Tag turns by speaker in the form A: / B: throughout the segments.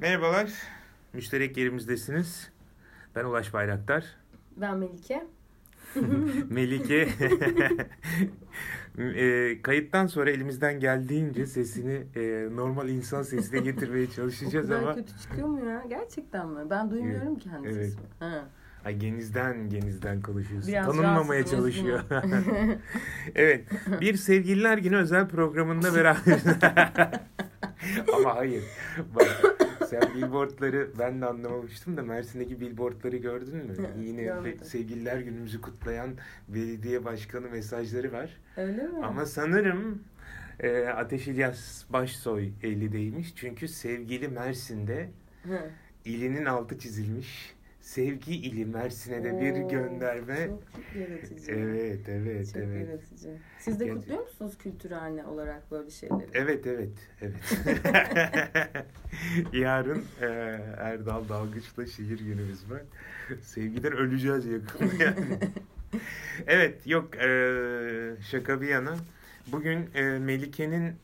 A: Merhabalar, müşterek yerimizdesiniz. Ben Ulaş Bayraktar.
B: Ben Melike.
A: Melike e, kayıttan sonra elimizden geldiğince sesini e, normal insan sesine getirmeye çalışacağız
B: o kadar
A: ama
B: kötü çıkıyor mu ya? Gerçekten mi? Ben duymuyorum ki kendi
A: Evet.
B: sesimi. Ha.
A: ay, genizden genizden konuşuyorsun.
B: Biraz
A: Tanınmamaya çalışıyor. evet, bir sevgililer günü özel programında beraber. ama hayır. Bak, sen billboardları ben de anlamamıştım da Mersin'deki billboardları gördün mü? Yine
B: Görmedim.
A: sevgililer günümüzü kutlayan belediye başkanı mesajları var.
B: Öyle mi?
A: Ama sanırım e, Ateş İlyas Başsoy elideymiş. Çünkü sevgili Mersin'de
B: Hı.
A: ilinin altı çizilmiş. Sevgi ili Mersin'e de bir
B: Oo,
A: gönderme.
B: Çok yaratıcı.
A: Evet, evet,
B: Çok
A: evet.
B: yaratıcı. Siz de
A: Gerçek-
B: kutluyor musunuz kültürhane olarak böyle şeyleri?
A: Evet, evet, evet. Yarın e, Erdal Dalgıç'la şiir günümüz var. Sevgiden öleceğiz yakın yani. evet, yok e, şaka bir yana. Bugün e, Melike'nin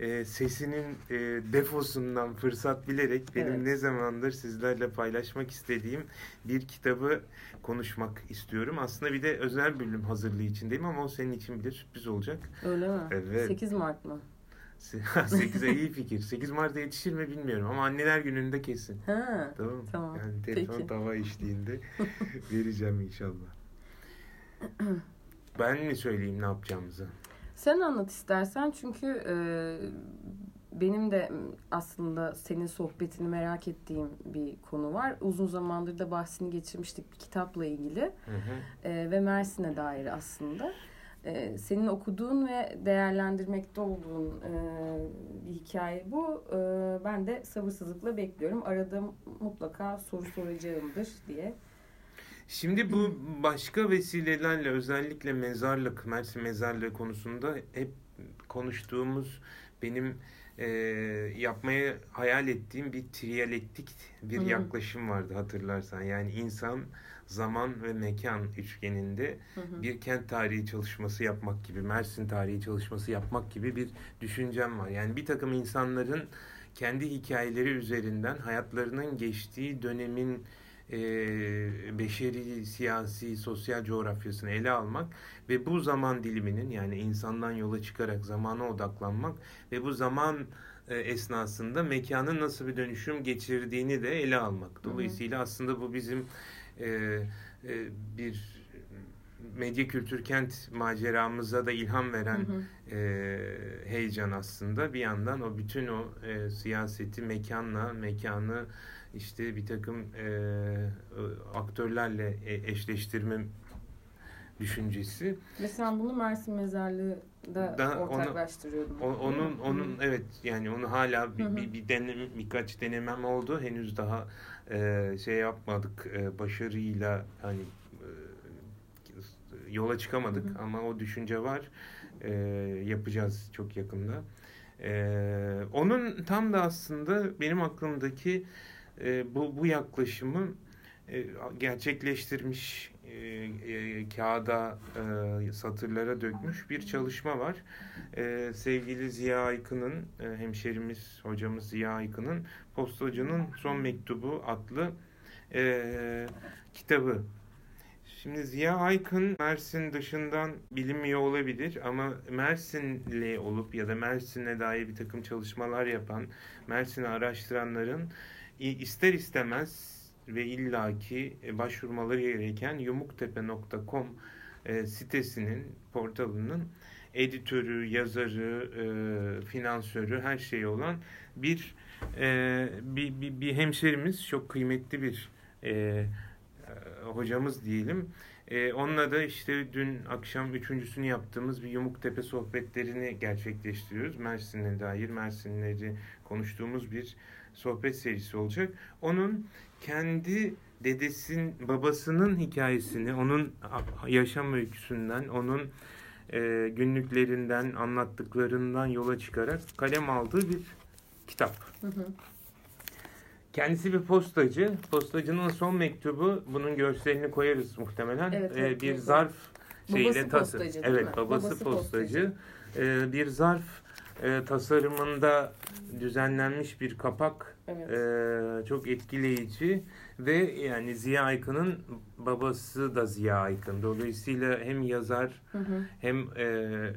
A: e, sesinin e, defosundan fırsat bilerek benim
B: Evet.
A: ne zamandır sizlerle paylaşmak istediğim bir kitabı konuşmak istiyorum. Aslında bir de özel bölüm hazırlığı içindeyim ama o senin için bile sürpriz olacak.
B: Öyle mi?
A: Evet.
B: 8 Mart mı?
A: 8'e iyi fikir. 8 Mart'ta yetişir mi bilmiyorum ama anneler gününde kesin.
B: Ha.
A: Tamam?
B: Tamam.
A: Yani telefon
B: Peki.
A: tava işliğinde vereceğim inşallah. Ben mi söyleyeyim ne yapacağımızı?
B: Sen anlat istersen çünkü e, benim de aslında senin sohbetini merak ettiğim bir konu var. Uzun zamandır da bahsini geçirmiştik bir kitapla ilgili
A: Hı hı.
B: e, ve Mersin'e dair aslında. E, senin okuduğun ve değerlendirmekte olduğun e, bir hikaye bu. E, ben de sabırsızlıkla bekliyorum. Arada mutlaka soru soracağımdır diye.
A: Şimdi bu başka vesilelerle özellikle mezarlık, Mersin mezarlığı konusunda hep konuştuğumuz benim e, yapmaya hayal ettiğim bir triyalektik bir
B: Hı hı.
A: yaklaşım vardı hatırlarsan. Yani insan, zaman ve mekan üçgeninde
B: Hı hı.
A: bir kent tarihi çalışması yapmak gibi, Mersin tarihi çalışması yapmak gibi bir düşüncem var. Yani bir takım insanların kendi hikayeleri üzerinden hayatlarının geçtiği dönemin e, beşeri, siyasi, sosyal coğrafyasını ele almak ve bu zaman diliminin yani insandan yola çıkarak zamana odaklanmak ve bu zaman e, esnasında mekanın nasıl bir dönüşüm geçirdiğini de ele almak. Dolayısıyla aslında bu bizim e, e, bir medya kültür kent maceramıza da ilham veren
B: Hı hı.
A: e, heyecan aslında. Bir yandan o bütün o e, siyaseti mekanla, mekanı işte bir takım e, aktörlerle e, eşleştirme düşüncesi.
B: Ve sen bunu Mersin Mezarlığı'da
A: Da-
B: ortaklaştırıyordun.
A: O, onun onun evet yani onu hala bir,
B: Hı hı.
A: bir, bir denem, birkaç denemem oldu. Henüz daha e, şey yapmadık e, başarıyla hani e, yola çıkamadık
B: Hı hı.
A: ama o düşünce var. E, yapacağız çok yakında. E, onun tam da aslında benim aklımdaki e, bu bu yaklaşımı e, gerçekleştirmiş e, e, kağıda e, satırlara dökmüş bir çalışma var. E, sevgili Ziya Aykın'ın e, hemşerimiz hocamız Ziya Aykın'ın Postacının Son Mektubu adlı e, kitabı. Şimdi Ziya Aykın Mersin dışından bilinmiyor olabilir ama Mersinli olup ya da Mersin'e dair bir takım çalışmalar yapan, Mersin'i araştıranların ister istemez ve illaki e, başvurmaları gereken yumuktepe.com e, sitesinin, portalının editörü, yazarı, e, finansörü her şeyi olan bir, bir, bir, bir hemşerimiz, çok kıymetli bir hocamız diyelim. E, onunla da işte dün akşam üçüncüsünü yaptığımız bir Yumuktepe sohbetlerini gerçekleştiriyoruz. Mersin'e dair, Mersinleri konuştuğumuz bir sohbet serisi olacak. Onun kendi dedesin, babasının hikayesini, onun yaşam öyküsünden, onun e, günlüklerinden, anlattıklarından yola çıkarak kalem aldığı bir kitap.
B: Hı hı.
A: Kendisi bir postacı. Postacının son mektubu, bunun görselini koyarız muhtemelen.
B: Evet,
A: E,
B: evet,
A: bir
B: evet.
A: zarf şeyle
B: Babası postacı
A: Evet, babası,
B: Babası
A: postacı. E, bir zarf e, tasarımında düzenlenmiş bir kapak
B: Evet.
A: e, çok etkileyici ve yani Ziya Aykın'ın babası da Ziya Aykın. Dolayısıyla hem yazar
B: Hı hı.
A: hem e,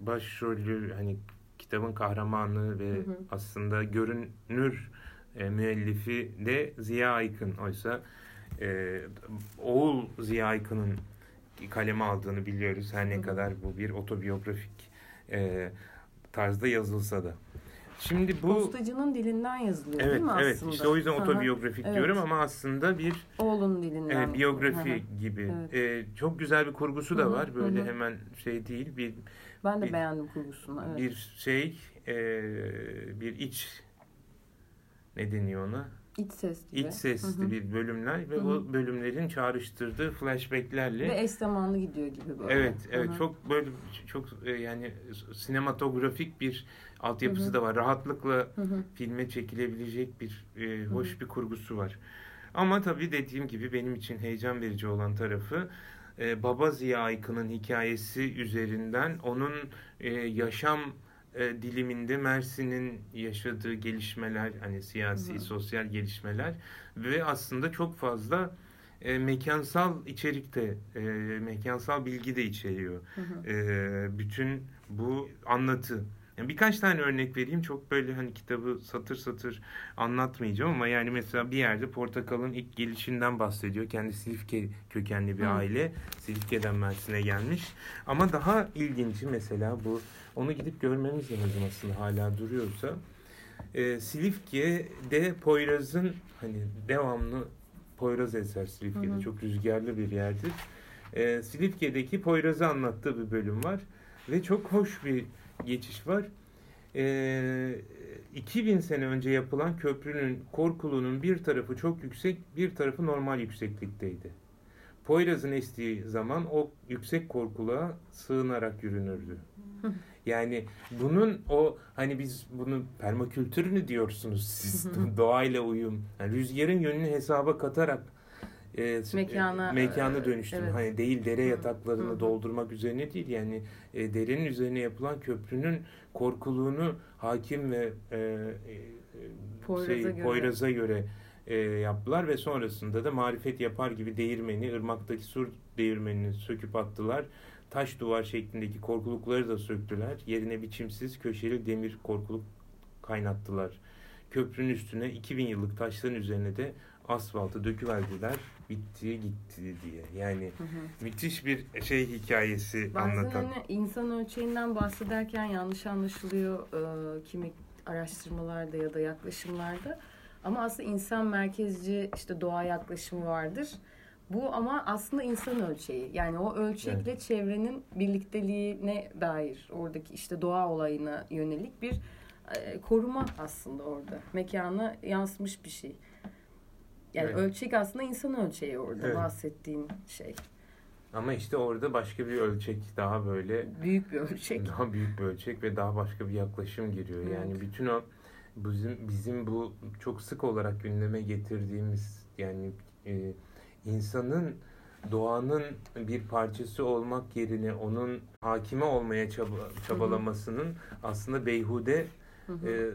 A: başrolü hani kitabın kahramanı ve
B: Hı hı.
A: aslında görünür e, müellifi de Ziya Aykın. Oysa e, oğul Ziya Aykın'ın kaleme aldığını biliyoruz. Her
B: Hı
A: ne
B: hı.
A: kadar bu bir otobiyografik e, tarzda yazılsa da. Şimdi bu
B: Postacının dilinden yazılıyor
A: evet
B: değil mi
A: evet
B: aslında?
A: işte o yüzden otobiyografik
B: Evet.
A: diyorum ama aslında bir
B: Oğlun dilinden.
A: Evet, biyografi
B: hı.
A: gibi.
B: Evet.
A: Ee, çok güzel bir kurgusu da
B: Hı hı,
A: var. Böyle
B: hı hı.
A: hemen şey değil. Bir
B: Ben de
A: Bir-
B: beğendim kurgusunu. Evet.
A: bir şey, e, bir iç ne deniyor ona?
B: İç ses gibi.
A: İç sesli
B: Hı hı.
A: bir bölümler ve
B: Hı hı.
A: o bölümlerin çağrıştırdığı flashbacklerle.
B: Ve eş zamanlı gidiyor gibi böyle.
A: Evet, evet
B: Hı hı.
A: çok böyle çok e, yani sinematografik bir altyapısı
B: Hı hı.
A: da var. Rahatlıkla
B: Hı hı.
A: filme çekilebilecek bir e, hoş
B: Hı hı.
A: bir kurgusu var. Ama tabii dediğim gibi benim için heyecan verici olan tarafı e, Baba Ziya Aykın'ın hikayesi üzerinden onun e, yaşam e, diliminde Mersin'in yaşadığı gelişmeler, hani siyasi,
B: Hı
A: sosyal gelişmeler ve aslında çok fazla e, mekansal içerikte, e, mekansal bilgi de içeriyor.
B: Hı hı.
A: E, bütün bu anlatı. Yani birkaç tane örnek vereyim. Çok böyle hani kitabı satır satır anlatmayacağım ama yani mesela bir yerde Portakal'ın ilk gelişinden bahsediyor. Kendi Silifke kökenli bir
B: Hı.
A: aile. Silifke'den Mersin'e gelmiş. Ama daha ilginci mesela bu onu gidip görmemiz lazım aslında hala duruyorsa. E, Silifke'de Poyraz'ın hani devamlı Poyraz eser Silifke'de.
B: Hı hı.
A: Çok rüzgarlı bir yerdir. E, Silifke'deki Poyraz'ı anlattığı bir bölüm var. Ve çok hoş bir geçiş var. E, 2000 sene önce yapılan köprünün korkuluğunun bir tarafı çok yüksek, bir tarafı normal yükseklikteydi. Poyraz'ın estiği zaman o yüksek korkuluğa sığınarak yürünürdü. Yani bunun o hani biz bunu permakültür mü diyorsunuz siz doğayla uyum. Yani rüzgarın yönünü hesaba katarak e,
B: Mekana,
A: e, mekanı
B: e,
A: dönüştürme.
B: evet.
A: Hani değil dere yataklarını doldurmak üzerine değil yani e, derenin üzerine yapılan köprünün korkuluğunu hakim ve e, e,
B: Poyraz'a
A: şey,
B: göre.
A: Poyraz'a göre e, yaptılar ve sonrasında da marifet yapar gibi değirmeni, ırmaktaki sur değirmenini söküp attılar. Taş duvar şeklindeki korkulukları da söktüler. Yerine biçimsiz köşeli demir korkuluk kaynattılar. Köprünün üstüne 2000 yıllık taşların üzerine de asfaltı döküverdiler. Bitti gitti diye. Yani
B: Hı hı.
A: müthiş bir şey hikayesi
B: Bazen
A: anlatan.
B: hani insan ölçeğinden bahsederken yanlış anlaşılıyor e, kimi araştırmalarda ya da yaklaşımlarda. Ama aslında insan merkezci işte doğa yaklaşımı vardır. Bu ama aslında insan ölçeği. Yani o ölçekle çevrenin birlikteliğine dair oradaki işte doğa olayına yönelik bir e, koruma aslında orada. Mekana yansımış bir şey. Yani
A: Evet.
B: ölçek aslında insan ölçeği orada
A: Evet.
B: bahsettiğin şey.
A: Ama işte orada başka bir ölçek daha böyle
B: Büyük bir ölçek.
A: daha büyük bir ölçek ve daha başka bir yaklaşım giriyor.
B: Evet.
A: Yani bütün o bizim bizim bu çok sık olarak gündeme getirdiğimiz yani e, insanın doğanın bir parçası olmak yerine onun hakime olmaya çaba, çabalamasının aslında beyhude
B: Hı hı.
A: e,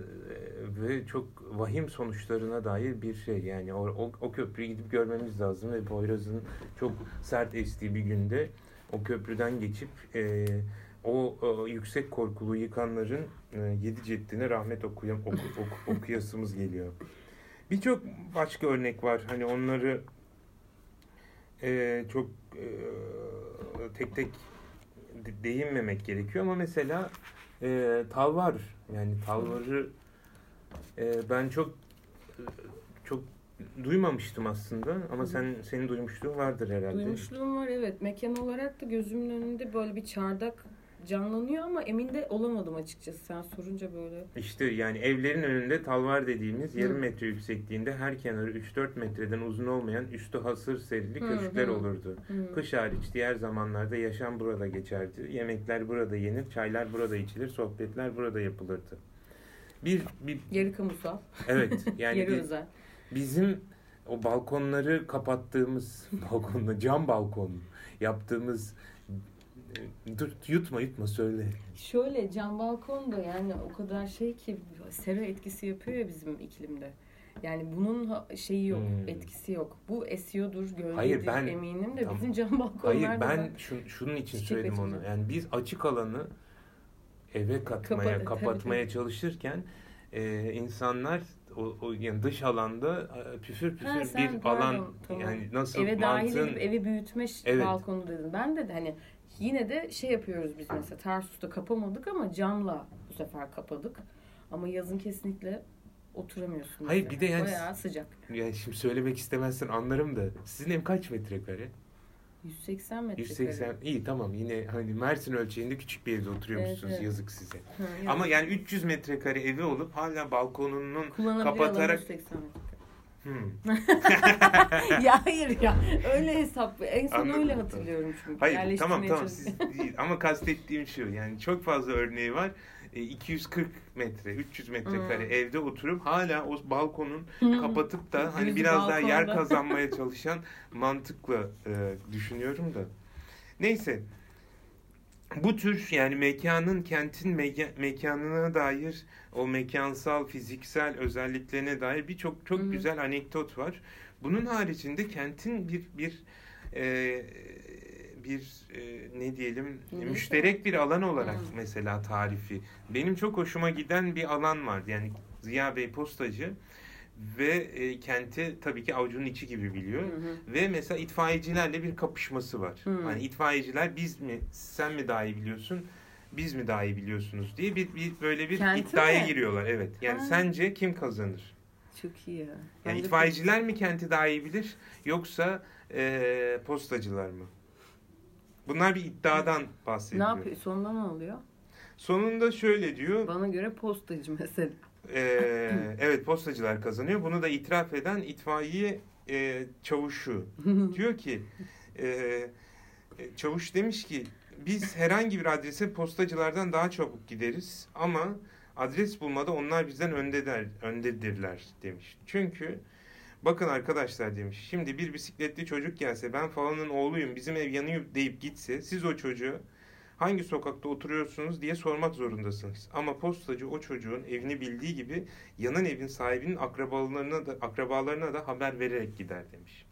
A: ve çok vahim sonuçlarına dair bir şey. Yani o, o, o köprüyü gidip görmemiz lazım ve Poyraz'ın çok sert estiği bir günde o köprüden geçip e, o, o yüksek korkulu yıkanların e, yedi ceddine rahmet okuyam, oku, oku- okuyasımız geliyor. Birçok başka örnek var. Hani onları e, çok e, tek tek de- değinmemek gerekiyor ama mesela e, Talvar yani Talvar'ı e, ben çok e, çok duymamıştım aslında ama sen senin duymuşluğun vardır herhalde.
B: Duymuşluğum var evet. Mekan olarak da gözümün önünde böyle bir çardak canlanıyor ama emin de olamadım açıkçası. Sen sorunca böyle.
A: İşte yani evlerin önünde talvar dediğimiz
B: Hı.
A: yarım metre yüksekliğinde her kenarı 3-4 metreden uzun olmayan üstü hasır serili
B: Hı,
A: köşkler
B: hı.
A: olurdu.
B: Hı.
A: Kış hariç diğer zamanlarda yaşam burada geçerdi. Yemekler burada yenir, çaylar burada içilir, sohbetler burada yapılırdı. Bir, bir
B: Yarı kamusal,
A: evet yani
B: yarı
A: bir-
B: özel.
A: bizim o balkonları kapattığımız balkonla cam balkon yaptığımız dur yutma yutma söyle.
B: Şöyle cam balkon da yani o kadar şey ki sera etkisi yapıyor ya bizim iklimde. Yani bunun şeyi yok, hmm. etkisi yok. Bu esiyordur, gölgedir Hayır, ben, eminim de tamam. bizim cam balkonlarda
A: Hayır ben şun, şunun için söyledim onu. Yani biz açık alanı eve katmaya, Kapat, kapatmaya tabii, çalışırken e, insanlar o, o yani dış alanda e, püfür püfür ha, sen, bir pardon, alan tamam. yani nasıl
B: eve mantığın... dahil edip evi büyütme evet. balkonu dedim. Ben de hani yine de şey yapıyoruz biz mesela Tarsus'ta kapamadık ama camla bu sefer kapadık. Ama yazın kesinlikle oturamıyorsun.
A: Hayır mesela. bir de yani
B: bayağı sıcak.
A: Yani şimdi söylemek istemezsin anlarım da sizin ev kaç metrekare?
B: 180 metrekare.
A: 180 iyi tamam yine hani Mersin ölçeğinde küçük bir evde oturuyormuşsunuz evet, evet. yazık size. Ha, Ama yani 300 metrekare evi olup hala balkonunun kapatarak 180 metrekare. Hmm.
B: ya hayır ya öyle hesap en son Anladım. öyle hatırlıyorum çünkü.
A: Hayır tamam tamam siz değil ama kastettiğim şu yani çok fazla örneği var 240 e, metre, 300 metrekare hmm. evde oturup hala o balkonun hmm. kapatıp da hani biraz daha yer kazanmaya çalışan mantıkla e, düşünüyorum da. Neyse. Bu tür yani mekanın kentin me- mekanına dair o mekansal fiziksel özelliklerine dair birçok çok hmm. güzel anekdot var. Bunun haricinde kentin bir bir e, bir e, ne diyelim Neyse. müşterek bir alan olarak Hı. mesela tarifi. Benim çok hoşuma giden bir alan var. Yani Ziya Bey postacı ve e, kenti tabii ki avucunun içi gibi biliyor. Hı hı. Ve mesela itfaiyecilerle bir kapışması var. Hı. Hani itfaiyeciler biz mi sen mi daha iyi biliyorsun? Biz mi daha iyi biliyorsunuz diye bir, bir böyle bir Kenti iddiaya mi? giriyorlar. Evet. Yani ha. sence kim kazanır?
B: Çok iyi ya.
A: Yani itfaiyeciler mi kenti daha iyi bilir yoksa e, postacılar mı? Bunlar bir iddiadan bahsediyor.
B: Ne yapıyor? Sonunda ne oluyor?
A: Sonunda şöyle diyor.
B: Bana göre postacı mesela.
A: E, evet postacılar kazanıyor. Bunu da itiraf eden itfaiye e, çavuşu. diyor ki e, e, çavuş demiş ki biz herhangi bir adrese postacılardan daha çabuk gideriz ama adres bulmada onlar bizden öndeler, öndedirler demiş. Çünkü Bakın arkadaşlar demiş. Şimdi bir bisikletli çocuk gelse ben falanın oğluyum bizim ev yanıyor deyip gitse siz o çocuğu hangi sokakta oturuyorsunuz diye sormak zorundasınız. Ama postacı o çocuğun evini bildiği gibi yanın evin sahibinin akrabalarına da akrabalarına da haber vererek gider demiş.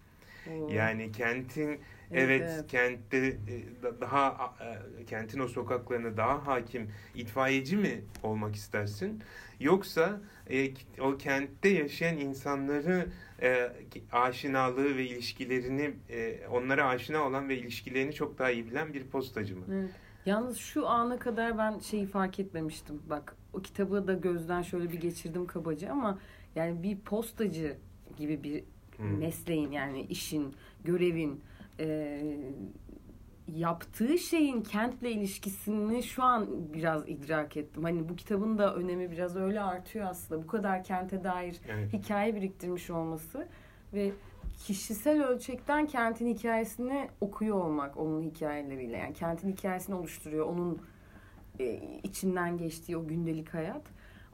A: Oo. Yani kentin Evet, evet, kentte e, daha e, kentin o sokaklarına daha hakim itfaiyeci mi olmak istersin? Yoksa e, o kentte yaşayan insanları e, aşinalığı ve ilişkilerini e, onlara aşina olan ve ilişkilerini çok daha iyi bilen bir postacı mı?
B: Evet. Yalnız şu ana kadar ben şeyi fark etmemiştim. Bak o kitabı da gözden şöyle bir geçirdim kabaca ama yani bir postacı gibi bir hmm. mesleğin yani işin, görevin e, yaptığı şeyin kentle ilişkisini şu an biraz idrak ettim. Hani bu kitabın da önemi biraz öyle artıyor aslında. Bu kadar kente dair evet. hikaye biriktirmiş olması ve kişisel ölçekten kentin hikayesini okuyor olmak onun hikayeleriyle. Yani kentin hikayesini oluşturuyor. Onun e, içinden geçtiği o gündelik hayat.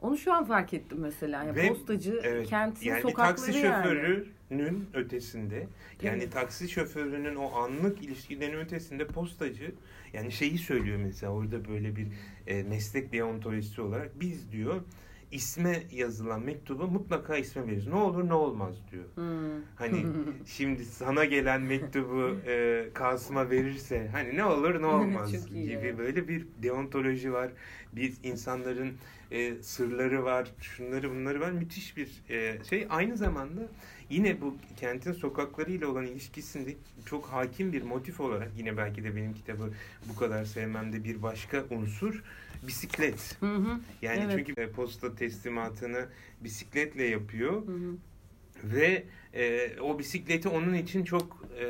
B: Onu şu an fark ettim mesela. Yani Ve, postacı evet, kentin yani sokakları taksi
A: şoförü yani. ötesinde yani evet. taksi şoförünün o anlık ilişkilerin ötesinde postacı yani şeyi söylüyor mesela orada böyle bir e, meslek deontolojisi olarak biz diyor isme yazılan mektubu mutlaka isme veririz. Ne olur ne olmaz diyor. Hmm. Hani şimdi sana gelen mektubu e, Kasım'a verirse hani ne olur ne olmaz gibi böyle bir deontoloji var. Bir insanların e, sırları var, şunları bunları var. Müthiş bir e, şey. Aynı zamanda yine bu kentin sokaklarıyla olan ilişkisinde çok hakim bir motif olarak yine belki de benim kitabı bu kadar sevmemde bir başka unsur bisiklet. Hı hı. Yani evet. çünkü posta teslimatını bisikletle yapıyor. Hı hı. Ve e, o bisikleti onun için çok e,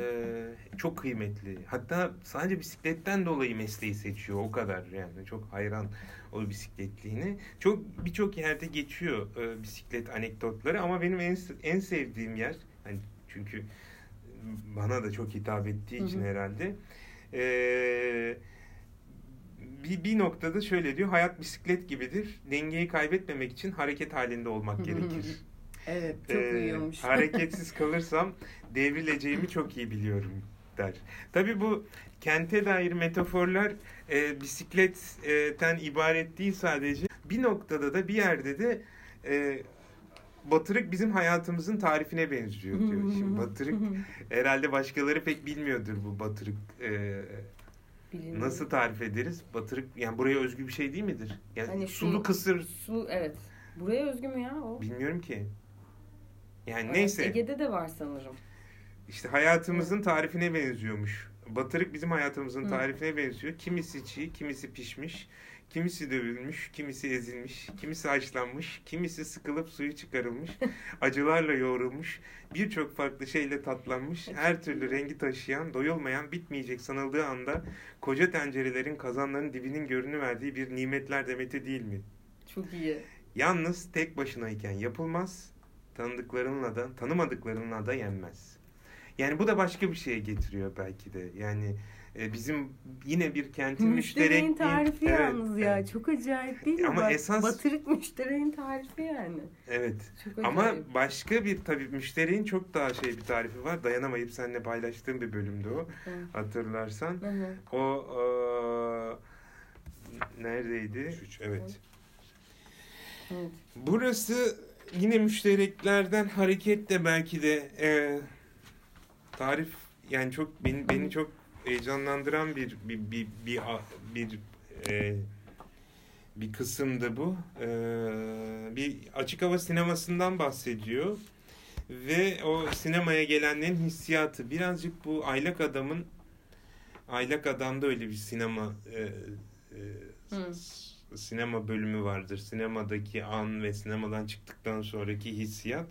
A: çok kıymetli. Hatta sadece bisikletten dolayı mesleği seçiyor o kadar yani çok hayran o bisikletliğine. Çok birçok yerde geçiyor e, bisiklet anekdotları ama benim en en sevdiğim yer hani çünkü bana da çok hitap ettiği için hı hı. herhalde. Eee bir, bir noktada şöyle diyor. Hayat bisiklet gibidir. Dengeyi kaybetmemek için hareket halinde olmak gerekir.
B: evet çok ee, uyuyormuş.
A: hareketsiz kalırsam devrileceğimi çok iyi biliyorum der. Tabii bu kente dair metaforlar e, bisikletten ibaret değil sadece. Bir noktada da bir yerde de e, Batırık bizim hayatımızın tarifine benziyor diyor. Şimdi Batırık herhalde başkaları pek bilmiyordur bu Batırık. E, nasıl tarif ederiz? Batırık yani buraya özgü bir şey değil midir? Yani hani sulu şu, kısır.
B: Su evet. Buraya özgü mü ya o?
A: Bilmiyorum ki. Yani
B: evet,
A: neyse.
B: Ege'de de var sanırım.
A: İşte hayatımızın tarifine benziyormuş. Batırık bizim hayatımızın tarifine benziyor. Kimisi çiğ, kimisi pişmiş, kimisi dövülmüş, kimisi ezilmiş, kimisi haşlanmış, kimisi sıkılıp suyu çıkarılmış, acılarla yoğrulmuş, birçok farklı şeyle tatlanmış, her türlü rengi taşıyan, doyulmayan, bitmeyecek sanıldığı anda koca tencerelerin kazanların dibinin görünü verdiği bir nimetler demeti değil mi?
B: Çok iyi.
A: Yalnız tek başınayken yapılmaz, tanıdıklarınla da, tanımadıklarınla da yenmez. Yani bu da başka bir şeye getiriyor belki de. Yani e, bizim yine bir kentin
B: müşterek bir... tarifi evet, yalnız ya. Evet. Çok acayip değil mi?
A: Ama Bak, esas...
B: Batırık müştereğin tarifi yani.
A: Evet. Çok Ama başka bir tabii müştereğin çok daha şey bir tarifi var. Dayanamayıp seninle paylaştığım bir bölümde o. Hı. Hatırlarsan. Hı. O, o neredeydi? Üç, evet. evet. Burası yine müştereklerden hareketle belki de e, tarif yani çok beni beni çok heyecanlandıran bir bir bir bir, bir, e, bir kısımda bu. E, bir açık hava sinemasından bahsediyor ve o sinemaya gelenlerin hissiyatı birazcık bu Aylak Adam'ın Aylak Adam'da öyle bir sinema e, e, sinema bölümü vardır. Sinemadaki an ve sinemadan çıktıktan sonraki hissiyat.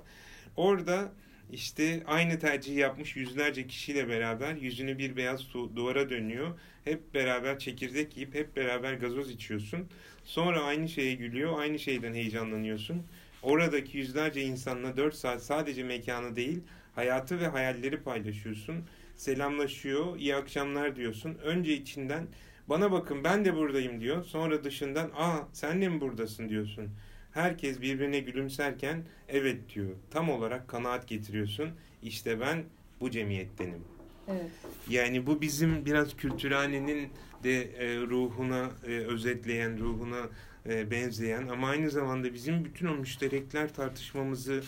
A: Orada işte aynı tercihi yapmış yüzlerce kişiyle beraber yüzünü bir beyaz duvara dönüyor. Hep beraber çekirdek yiyip hep beraber gazoz içiyorsun. Sonra aynı şeye gülüyor, aynı şeyden heyecanlanıyorsun. Oradaki yüzlerce insanla 4 saat sadece mekanı değil, hayatı ve hayalleri paylaşıyorsun. Selamlaşıyor, iyi akşamlar diyorsun. Önce içinden bana bakın ben de buradayım diyor. Sonra dışından aa sen de mi buradasın diyorsun. Herkes birbirine gülümserken evet diyor. Tam olarak kanaat getiriyorsun. İşte ben bu cemiyettenim.
B: Evet.
A: Yani bu bizim biraz kültürhanenin de e, ruhuna e, özetleyen, ruhuna e, benzeyen ama aynı zamanda bizim bütün o müşterekler tartışmamızı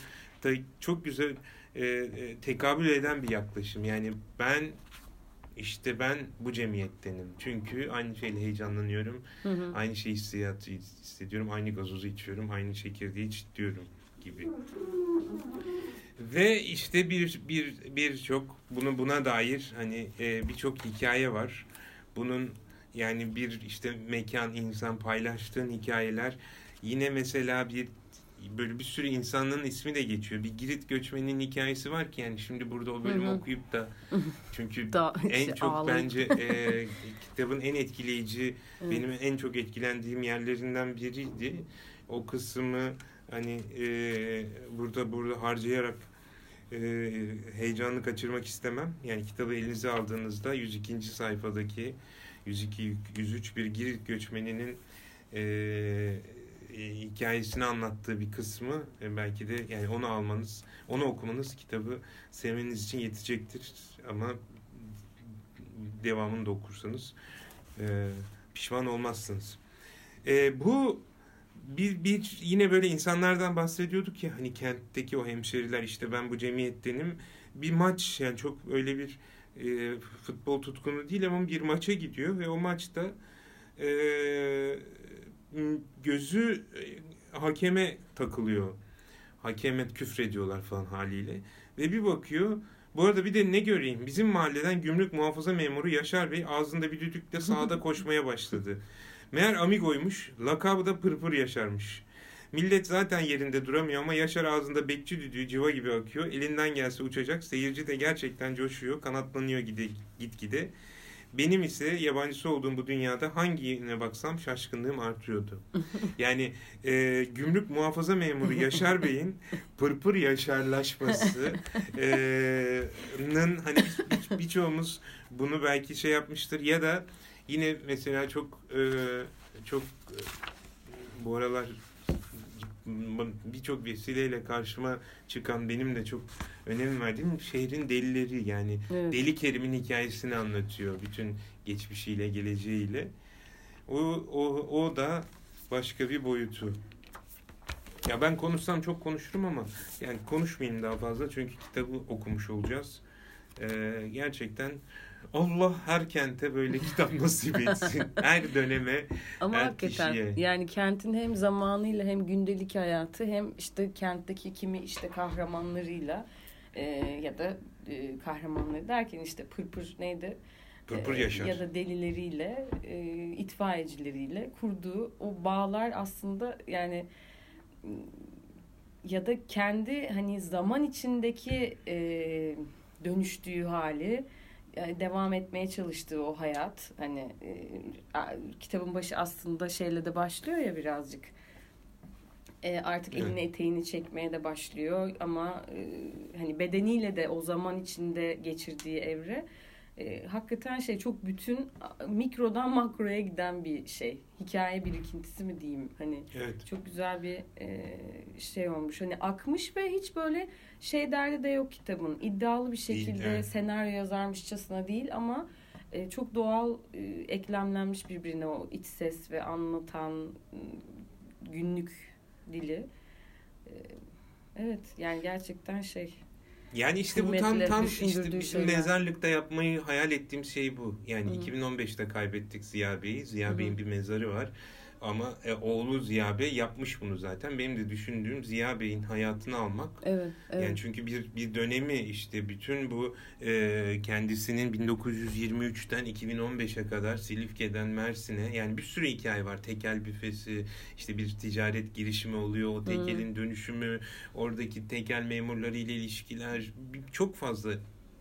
A: da çok güzel e, e, tekabül eden bir yaklaşım. Yani ben işte ben bu cemiyettenim. Çünkü aynı şeyle heyecanlanıyorum. Hı hı. Aynı şey hissiyatı hissediyorum. Aynı gazozu içiyorum. Aynı çekirdeği çitliyorum gibi. Ve işte bir bir bir çok bunu buna dair hani e, birçok hikaye var. Bunun yani bir işte mekan insan paylaştığın hikayeler yine mesela bir böyle bir sürü insanların ismi de geçiyor. Bir Girit göçmeninin hikayesi var ki yani şimdi burada o bölümü Hı-hı. okuyup da çünkü da, en çok ağlayıp. bence e, kitabın en etkileyici evet. benim en çok etkilendiğim yerlerinden biriydi. O kısmı hani e, burada burada harcayarak e, heyecanını kaçırmak istemem. Yani kitabı elinize aldığınızda 102. sayfadaki 102 103 bir Girit göçmeninin e, e, hikayesini anlattığı bir kısmı e, belki de yani onu almanız, onu okumanız kitabı sevmeniz için yetecektir. Ama devamını da okursanız e, pişman olmazsınız. E, bu bir, bir yine böyle insanlardan bahsediyorduk ya hani kentteki o hemşeriler işte ben bu cemiyettenim bir maç yani çok öyle bir e, futbol tutkunu değil ama bir maça gidiyor ve o maçta e, gözü e, hakeme takılıyor. Hakeme küfrediyorlar falan haliyle. Ve bir bakıyor bu arada bir de ne göreyim? Bizim mahalleden gümrük muhafaza memuru Yaşar Bey ağzında bir düdükle sahada koşmaya başladı. Meğer amigoymuş, lakabı da Pırpır Yaşar'mış. Millet zaten yerinde duramıyor ama Yaşar ağzında bekçi düdüğü civa gibi akıyor. Elinden gelse uçacak. Seyirci de gerçekten coşuyor, kanatlanıyor gide, gitgide. Benim ise yabancısı olduğum bu dünyada hangine baksam şaşkınlığım artıyordu. Yani e, gümrük muhafaza memuru Yaşar Bey'in pırpır yaşarlaşmasının e, hani birçoğumuz bunu belki şey yapmıştır ya da yine mesela çok e, çok e, bu aralar birçok vesileyle karşıma çıkan benim de çok önem verdiğim şehrin delileri yani evet. Deli Kerim'in hikayesini anlatıyor bütün geçmişiyle geleceğiyle. O, o, o da başka bir boyutu. Ya ben konuşsam çok konuşurum ama yani konuşmayayım daha fazla çünkü kitabı okumuş olacağız. Ee, gerçekten Allah her kente böyle kitap nasip etsin. her döneme,
B: Ama
A: her
B: hakikaten
A: kişiye.
B: yani kentin hem zamanıyla hem gündelik hayatı hem işte kentteki kimi işte kahramanlarıyla e, ya da e, kahramanları derken işte pırpır neydi?
A: Pırpır yaşar.
B: Ya da delileriyle, e, itfaiyecileriyle kurduğu o bağlar aslında yani ya da kendi hani zaman içindeki e, dönüştüğü hali devam etmeye çalıştığı o hayat hani e, kitabın başı aslında şeyle de başlıyor ya birazcık e, artık evet. elini eteğini çekmeye de başlıyor ama e, hani bedeniyle de o zaman içinde geçirdiği evre e, hakikaten şey çok bütün mikrodan makroya giden bir şey. Hikaye birikintisi mi diyeyim hani
A: evet.
B: çok güzel bir e, şey olmuş. Hani akmış ve hiç böyle şey derdi de yok kitabın. İddialı bir şekilde değil, evet. senaryo yazarmışçasına değil ama e, çok doğal e, eklemlenmiş birbirine o iç ses ve anlatan günlük dili. E, evet yani gerçekten şey
A: yani işte bu tam tam işte bizim şeyler. mezarlıkta yapmayı hayal ettiğim şey bu. Yani Hı. 2015'te kaybettik Ziya Bey'i. Ziya Bey'in bir mezarı var. Ama e, oğlu Ziya Bey yapmış bunu zaten. Benim de düşündüğüm Ziya Bey'in hayatını almak.
B: Evet, evet.
A: Yani çünkü bir bir dönemi işte bütün bu e, kendisinin 1923'ten 2015'e kadar Silifke'den Mersin'e yani bir sürü hikaye var. Tekel büfesi, işte bir ticaret girişimi oluyor. O tekelin hmm. dönüşümü, oradaki tekel memurları ile ilişkiler çok fazla.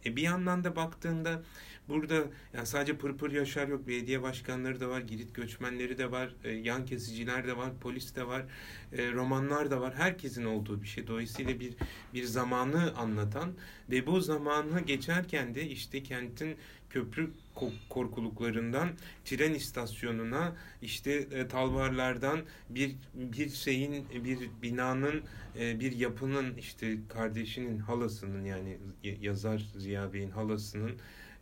A: E bir yandan da baktığında Burada yani sadece Pırpır Yaşar yok. Belediye başkanları da var. Girit göçmenleri de var. E, yan kesiciler de var. Polis de var. E, romanlar da var. Herkesin olduğu bir şey. Dolayısıyla bir bir zamanı anlatan ve bu zamanı geçerken de işte kentin köprü korkuluklarından tren istasyonuna işte e, talvarlardan bir bir şeyin bir binanın e, bir yapının işte kardeşinin halasının yani yazar Ziya Bey'in halasının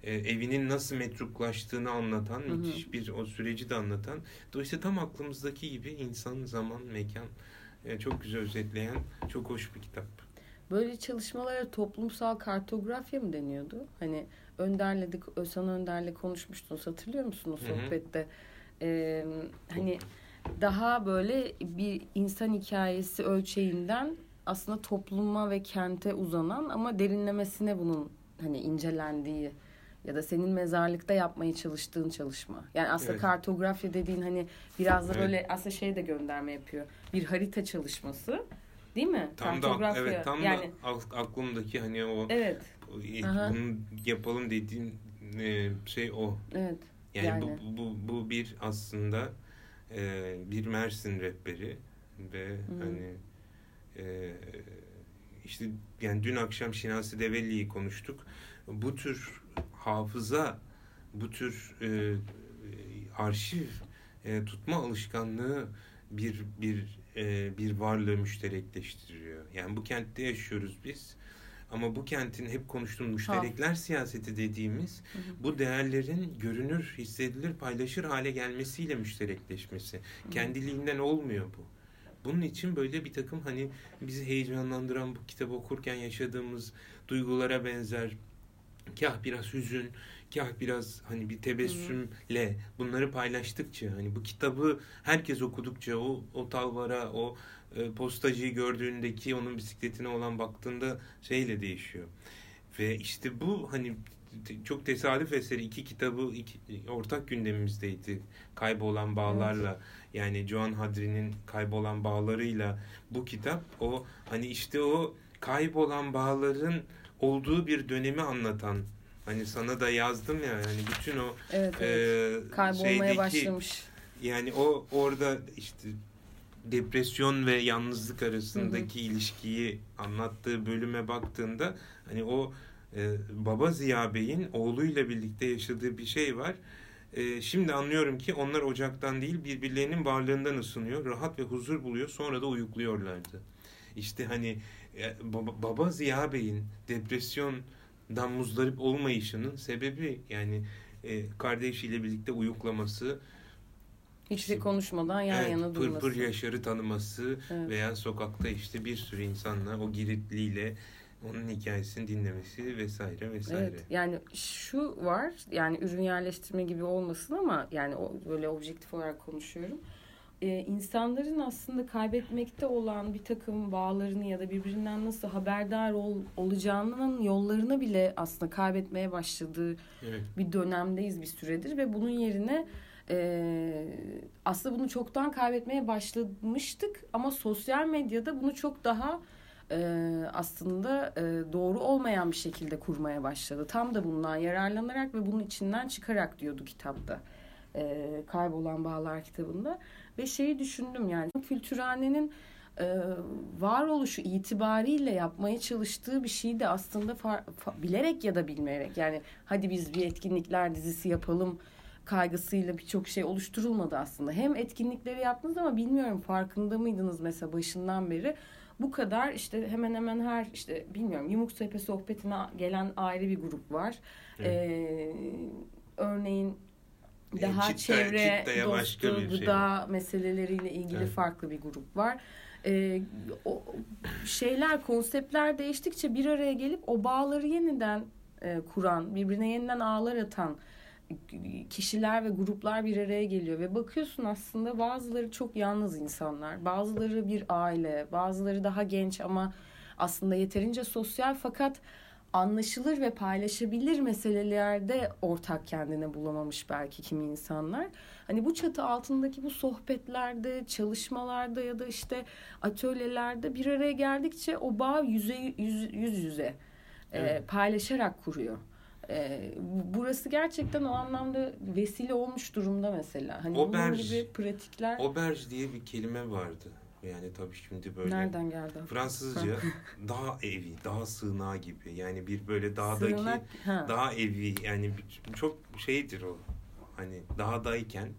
A: e, evinin nasıl metruklaştığını anlatan, hı hı. müthiş bir o süreci de anlatan. Dolayısıyla tam aklımızdaki gibi insan, zaman, mekan e, çok güzel özetleyen çok hoş bir kitap.
B: Böyle çalışmalara toplumsal kartografya mı deniyordu? Hani Önder'le Özhan Önder'le konuşmuştunuz hatırlıyor musun o sohbette? Ee, hani daha böyle bir insan hikayesi ölçeğinden aslında topluma ve kente uzanan ama derinlemesine bunun hani incelendiği ya da senin mezarlıkta yapmaya çalıştığın çalışma. Yani aslında evet. kartografya dediğin hani biraz da evet. böyle aslında şey de gönderme yapıyor. Bir harita çalışması. Değil mi?
A: Tam da evet tam yani, da aklımdaki hani o
B: Evet.
A: bunu yapalım dediğin e, şey o.
B: Evet.
A: Yani, yani. Bu, bu bu bir aslında e, bir Mersin rehberi ve Hı. hani e, işte yani dün akşam Şinasi Develi'yi konuştuk. Bu tür hafıza, bu tür e, arşiv e, tutma alışkanlığı bir bir e, bir varlığı müşterekleştiriyor. Yani bu kentte yaşıyoruz biz. Ama bu kentin hep konuştuğum müşterekler ha. siyaseti dediğimiz hı hı. bu değerlerin görünür, hissedilir, paylaşır hale gelmesiyle müşterekleşmesi. Hı. Kendiliğinden olmuyor bu. Bunun için böyle bir takım hani bizi heyecanlandıran bu kitabı okurken yaşadığımız duygulara benzer kah biraz hüzün, kah biraz hani bir tebessümle bunları paylaştıkça hani bu kitabı herkes okudukça o o talvara o e, postacıyı gördüğündeki onun bisikletine olan baktığında şeyle değişiyor. Ve işte bu hani çok tesadüf eseri iki kitabı iki, ortak gündemimizdeydi. Kaybolan bağlarla evet. yani Joan Hadri'nin kaybolan bağlarıyla bu kitap o hani işte o kaybolan bağların olduğu bir dönemi anlatan hani sana da yazdım ya yani bütün o
B: evet, evet. E, kaybolmaya şeydeki, başlamış.
A: Yani o orada işte depresyon ve yalnızlık arasındaki hı hı. ilişkiyi anlattığı bölüme baktığında hani o e, baba Ziya Bey'in oğluyla birlikte yaşadığı bir şey var. E, şimdi anlıyorum ki onlar ocaktan değil birbirlerinin varlığından ısınıyor, rahat ve huzur buluyor, sonra da uyukluyorlardı. İşte hani e, baba, baba Ziya Bey'in depresyondan muzdarip olmayışının sebebi yani e, kardeşiyle birlikte uyuklaması,
B: hiç işte, konuşmadan yan
A: evet,
B: yana durması.
A: Pır pır Yaşar'ı tanıması evet. veya sokakta işte bir sürü insanla o giritliyle onun hikayesini dinlemesi vesaire vesaire. Evet,
B: yani şu var yani ürün yerleştirme gibi olmasın ama yani o böyle objektif olarak konuşuyorum. Ee, insanların aslında kaybetmekte olan bir takım bağlarını ya da birbirinden nasıl haberdar ol, olacağının yollarını bile aslında kaybetmeye başladığı evet. bir dönemdeyiz bir süredir ve bunun yerine e, aslında bunu çoktan kaybetmeye başlamıştık ama sosyal medyada bunu çok daha e, aslında e, doğru olmayan bir şekilde kurmaya başladı. Tam da bundan yararlanarak ve bunun içinden çıkarak diyordu kitapta. E, Kaybolan Bağlar kitabında. Ve şeyi düşündüm yani kültürhanenin e, varoluşu itibariyle yapmaya çalıştığı bir şey de aslında far, fa, bilerek ya da bilmeyerek yani hadi biz bir etkinlikler dizisi yapalım kaygısıyla birçok şey oluşturulmadı aslında. Hem etkinlikleri yaptınız ama bilmiyorum farkında mıydınız mesela başından beri bu kadar işte hemen hemen her işte bilmiyorum Yumuk Sepe sohbetine gelen ayrı bir grup var. Evet. Ee, örneğin daha çitte, çevre dostu şey gıda şey. meseleleriyle ilgili evet. farklı bir grup var. Ee, o şeyler konseptler değiştikçe bir araya gelip o bağları yeniden e, kuran birbirine yeniden ağlar atan kişiler ve gruplar bir araya geliyor ve bakıyorsun aslında bazıları çok yalnız insanlar, bazıları bir aile, bazıları daha genç ama aslında yeterince sosyal fakat anlaşılır ve paylaşabilir meselelerde ortak kendine bulamamış belki kimi insanlar. Hani bu çatı altındaki bu sohbetlerde, çalışmalarda ya da işte atölyelerde bir araya geldikçe o bağ yüze, yüz, yüz yüze evet. e, paylaşarak kuruyor. Ee, burası gerçekten o anlamda vesile olmuş durumda mesela. Hani Oberj, bunun gibi pratikler.
A: Oberj diye bir kelime vardı. Yani tabii şimdi böyle
B: Nereden geldi?
A: Fransızca daha evi, daha sığınağı gibi. Yani bir böyle dağdaki Sığınak, daha evi yani çok şeydir o. Hani dağdayken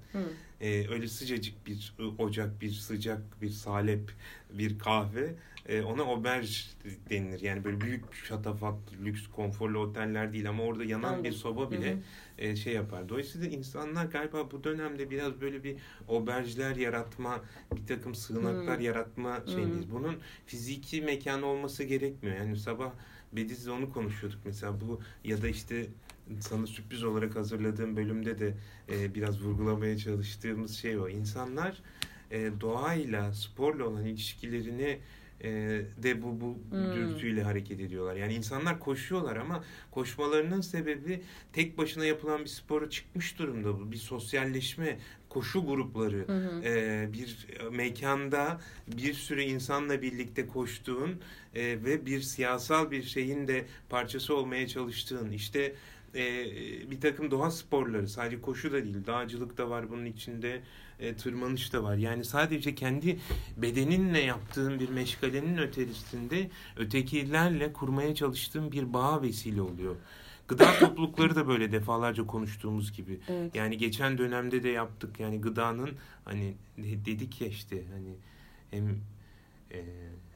A: e, öyle sıcacık bir ocak, bir sıcak bir salep, bir kahve e, ona oberj denilir. Yani böyle büyük şatafatlı, lüks, konforlu oteller değil ama orada yanan Anladım. bir soba bile E, şey yapar. Dolayısıyla insanlar galiba bu dönemde biraz böyle bir oberjler yaratma, bir takım sığınaklar Hı. yaratma şeyiniz. Bunun fiziki mekan olması gerekmiyor. Yani sabah Bediz'le onu konuşuyorduk mesela bu ya da işte sana sürpriz olarak hazırladığım bölümde de e, biraz vurgulamaya çalıştığımız şey o. İnsanlar e, doğayla, sporla olan ilişkilerini e, de bu bu hmm. dürtüyle hareket ediyorlar. Yani insanlar koşuyorlar ama koşmalarının sebebi tek başına yapılan bir spora çıkmış durumda bu. Bir sosyalleşme, koşu grupları, hmm. e, bir mekanda bir sürü insanla birlikte koştuğun e, ve bir siyasal bir şeyin de parçası olmaya çalıştığın işte e, bir takım doğa sporları sadece koşu da değil dağcılık da var bunun içinde e, tırmanış da var yani sadece kendi bedeninle yaptığın bir meşgalenin ötesinde ötekilerle kurmaya çalıştığın bir bağ vesile oluyor. Gıda toplulukları da böyle defalarca konuştuğumuz gibi. Evet. Yani geçen dönemde de yaptık. Yani gıdanın hani dedik ya işte hani hem e,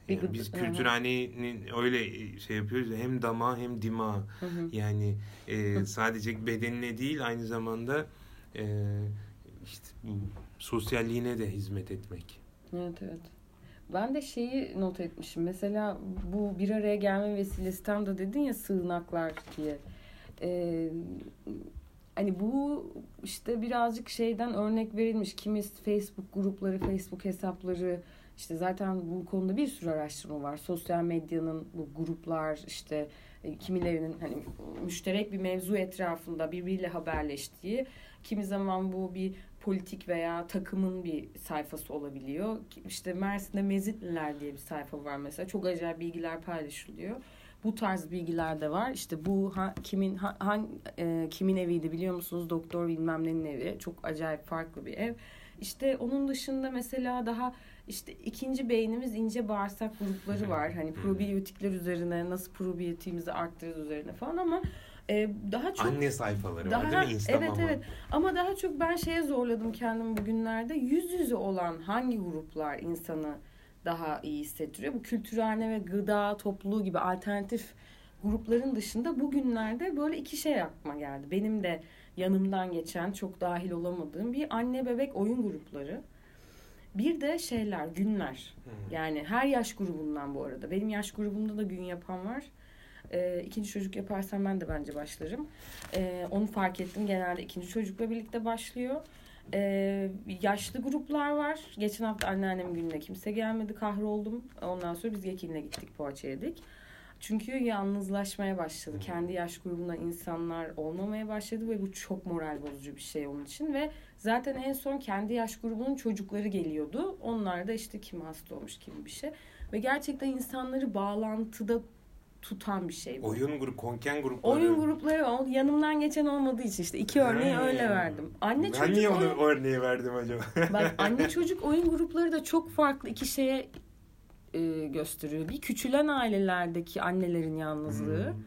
A: yani biz kültürhanenin öyle şey yapıyoruz hem dama hem dima hı hı. yani e, sadece bedenine değil aynı zamanda e, işte bu sosyalliğine de hizmet etmek.
B: Evet evet. Ben de şeyi not etmişim. Mesela bu bir araya gelme vesilesi tam da dedin ya sığınaklar diye. Ee, hani bu işte birazcık şeyden örnek verilmiş. Kimi Facebook grupları, Facebook hesapları, işte zaten bu konuda bir sürü araştırma var. Sosyal medyanın bu gruplar işte e, kimilerinin hani müşterek bir mevzu etrafında birbiriyle haberleştiği, kimi zaman bu bir politik veya takımın bir sayfası olabiliyor. İşte Mersin'de Mezitliler diye bir sayfa var mesela. Çok acayip bilgiler paylaşılıyor. Bu tarz bilgiler de var. İşte bu ha, kimin ha, hangi, e, kimin eviydi biliyor musunuz? Doktor bilmem nenin evi. Çok acayip farklı bir ev. İşte onun dışında mesela daha işte ikinci beynimiz ince bağırsak grupları var. Hani probiyotikler üzerine nasıl probiyotiğimizi arttırırız üzerine falan ama Ee, daha çok
A: Anne sayfaları
B: daha
A: var değil mi? Insta
B: evet evet. Ama daha çok ben şeye zorladım kendimi bugünlerde. Yüz yüze olan hangi gruplar insanı daha iyi hissettiriyor? Bu kültürhane ve gıda topluluğu gibi alternatif grupların dışında bugünlerde böyle iki şey aklıma geldi. Benim de yanımdan geçen çok dahil olamadığım bir anne bebek oyun grupları. Bir de şeyler günler. Yani her yaş grubundan bu arada. Benim yaş grubumda da gün yapan var ee, ikinci çocuk yaparsam ben de bence başlarım. Ee, onu fark ettim. Genelde ikinci çocukla birlikte başlıyor. Ee, yaşlı gruplar var. Geçen hafta anneannem gününe kimse gelmedi. Kahroldum. Ondan sonra biz Yekin'le gittik poğaça yedik. Çünkü yalnızlaşmaya başladı. Kendi yaş grubunda insanlar olmamaya başladı ve bu çok moral bozucu bir şey onun için ve zaten en son kendi yaş grubunun çocukları geliyordu. Onlar da işte kim hasta olmuş kim bir şey ve gerçekten insanları bağlantıda tutan bir şey bu.
A: Oyun grup, konken grupları.
B: Oyun grupları yanımdan geçen olmadığı için işte iki örneği
A: Ha.
B: öyle verdim. Anne
A: ben
B: çocuk
A: niye onu
B: oyun...
A: örneği verdim acaba?
B: Bak anne çocuk oyun grupları da çok farklı iki şeye e, gösteriyor. Bir küçülen ailelerdeki annelerin yalnızlığı.
A: Hmm.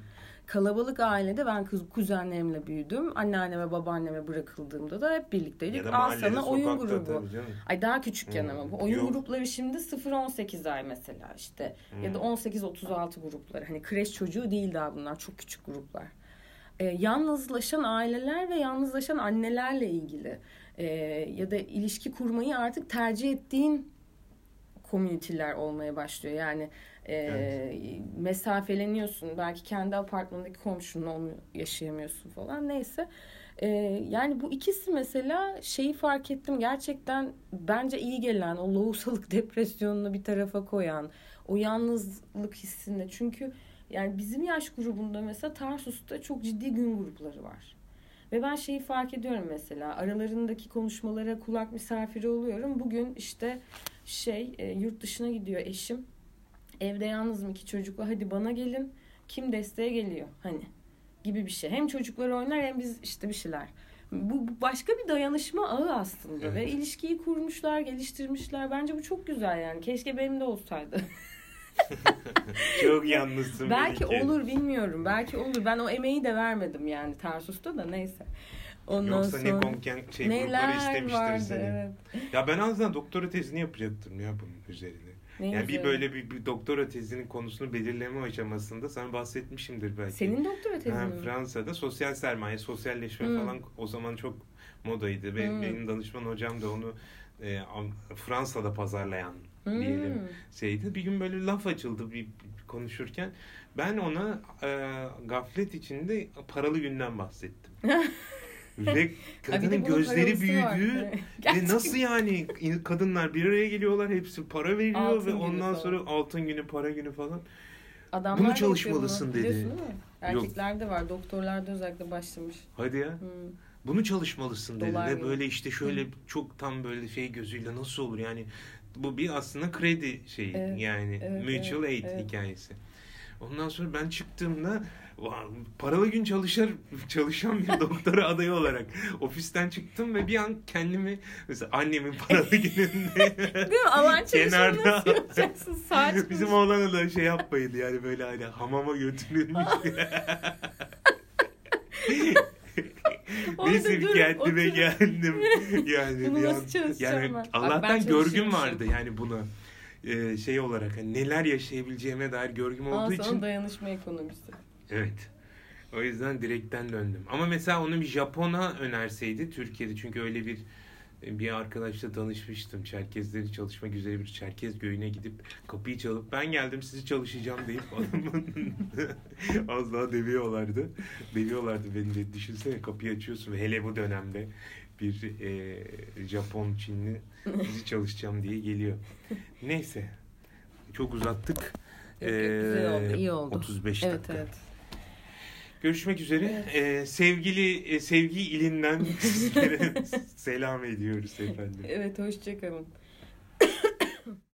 B: Kalabalık ailede ben kız kuzenlerimle büyüdüm. Anneanneme babaanneme bırakıldığımda da hep birlikteydik. Al sana oyun grubu. Ay daha küçükken
A: Hmm.
B: ama bu oyun
A: Yok.
B: grupları şimdi 0-18 ay mesela işte ya da
A: Hmm.
B: 18-36 grupları. Hani kreş çocuğu değil daha bunlar çok küçük gruplar. Ee, yalnızlaşan aileler ve yalnızlaşan annelerle ilgili Ee, ya da ilişki kurmayı artık tercih ettiğin komüniteler olmaya başlıyor. Yani e,
A: Evet.
B: mesafeleniyorsun. Belki kendi apartmandaki komşunla onu yaşayamıyorsun falan. Neyse. Ee, yani bu ikisi mesela şeyi fark ettim gerçekten bence iyi gelen o lohusalık depresyonunu bir tarafa koyan o yalnızlık hissinde çünkü yani bizim yaş grubunda mesela Tarsus'ta çok ciddi gün grupları var. Ve ben şeyi fark ediyorum mesela aralarındaki konuşmalara kulak misafiri oluyorum. Bugün işte şey e, yurt dışına gidiyor eşim. Evde yalnızım iki çocukla hadi bana gelin. Kim desteğe geliyor hani gibi bir şey. Hem çocuklar oynar hem biz işte bir şeyler. Bu, bu başka bir dayanışma ağı aslında
A: Evet.
B: ve ilişkiyi kurmuşlar, geliştirmişler. Bence bu çok güzel yani. Keşke benim de olsaydı.
A: Çok yalnızsın.
B: Belki
A: Melike.
B: olur bilmiyorum. Belki olur. Ben o emeği de vermedim yani Tarsus'ta da neyse. Ondan
A: Yoksa ne
B: sonra
A: konken şey grupları
B: neler
A: istemiştir
B: vardı
A: seni.
B: evet.
A: Ya ben aslında doktora tezini yapacaktım ya bunun üzerine.
B: Ne
A: yani bir böyle bir, bir doktora tezinin konusunu belirleme aşamasında sana bahsetmişimdir belki.
B: Senin doktora tezin
A: Ha,
B: mi?
A: Fransa'da sosyal sermaye, sosyalleşme
B: Hmm.
A: falan o zaman çok modaydı ve
B: Hmm.
A: benim danışman hocam da onu e, Fransa'da pazarlayan
B: Hmm.
A: diyelim şeydi. Bir gün böyle laf açıldı bir, bir konuşurken. Ben ona e, gaflet içinde paralı günden bahsettim. ve kadının gözleri büyüdü. Ve nasıl yani kadınlar bir araya geliyorlar hepsi para veriyor
B: Altın
A: ve ondan
B: falan.
A: sonra altın günü para günü falan.
B: Adamlar
A: Bunu çalışmalısın
B: bunu.
A: dedi.
B: Biliyorsun değil mi? Erkeklerde var. Doktorlarda özellikle başlamış.
A: Hadi ya.
B: Hmm.
A: Bunu çalışmalısın dedi
B: Dolar
A: ve
B: mı?
A: böyle işte şöyle çok tam böyle şey gözüyle nasıl olur yani bu bir aslında kredi şeyi
B: Evet,
A: yani
B: evet,
A: mutual
B: evet,
A: aid
B: evet.
A: hikayesi. Ondan sonra ben çıktığımda "Vay, paralı gün çalışır çalışan bir doktora adayı olarak ofisten çıktım ve bir an kendimi mesela annemin paralı gününde
B: Değil mi? Alan
A: Kenarda.
B: nasıl yapacaksın?
A: Bizim oğlana da şey yapmaydı yani böyle hani hamama götürülmüş.
B: Orada
A: Neyse
B: durup
A: kendime
B: oturup-
A: geldim. Yani
B: Bunu
A: bir
B: nasıl çalışacağım
A: yani
B: ben? Bak
A: Allah'tan
B: ben
A: görgüm
B: çalışıyormuşum.
A: vardı yani buna. Ee, şey olarak hani neler yaşayabileceğime dair görgüm olduğu
B: sonra
A: için.
B: dayanışma ekonomisi.
A: Evet. O yüzden direkten döndüm. Ama mesela onu bir Japon'a önerseydi Türkiye'de çünkü öyle bir bir arkadaşla tanışmıştım. Çerkezleri çalışmak üzere bir Çerkez köyüne gidip kapıyı çalıp ben geldim sizi çalışacağım deyip adamın az daha dövüyorlardı. Dövüyorlardı beni de. Düşünsene kapıyı açıyorsun hele bu dönemde bir e, Japon Çinli sizi çalışacağım diye geliyor. Neyse. Çok uzattık.
B: Yok, güzel oldu,
A: Ee,
B: iyi oldu.
A: 35
B: Evet
A: dakika.
B: evet.
A: Görüşmek üzere. Ee, sevgili e, sevgi ilinden sizlere selam ediyoruz efendim.
B: Evet hoşçakalın.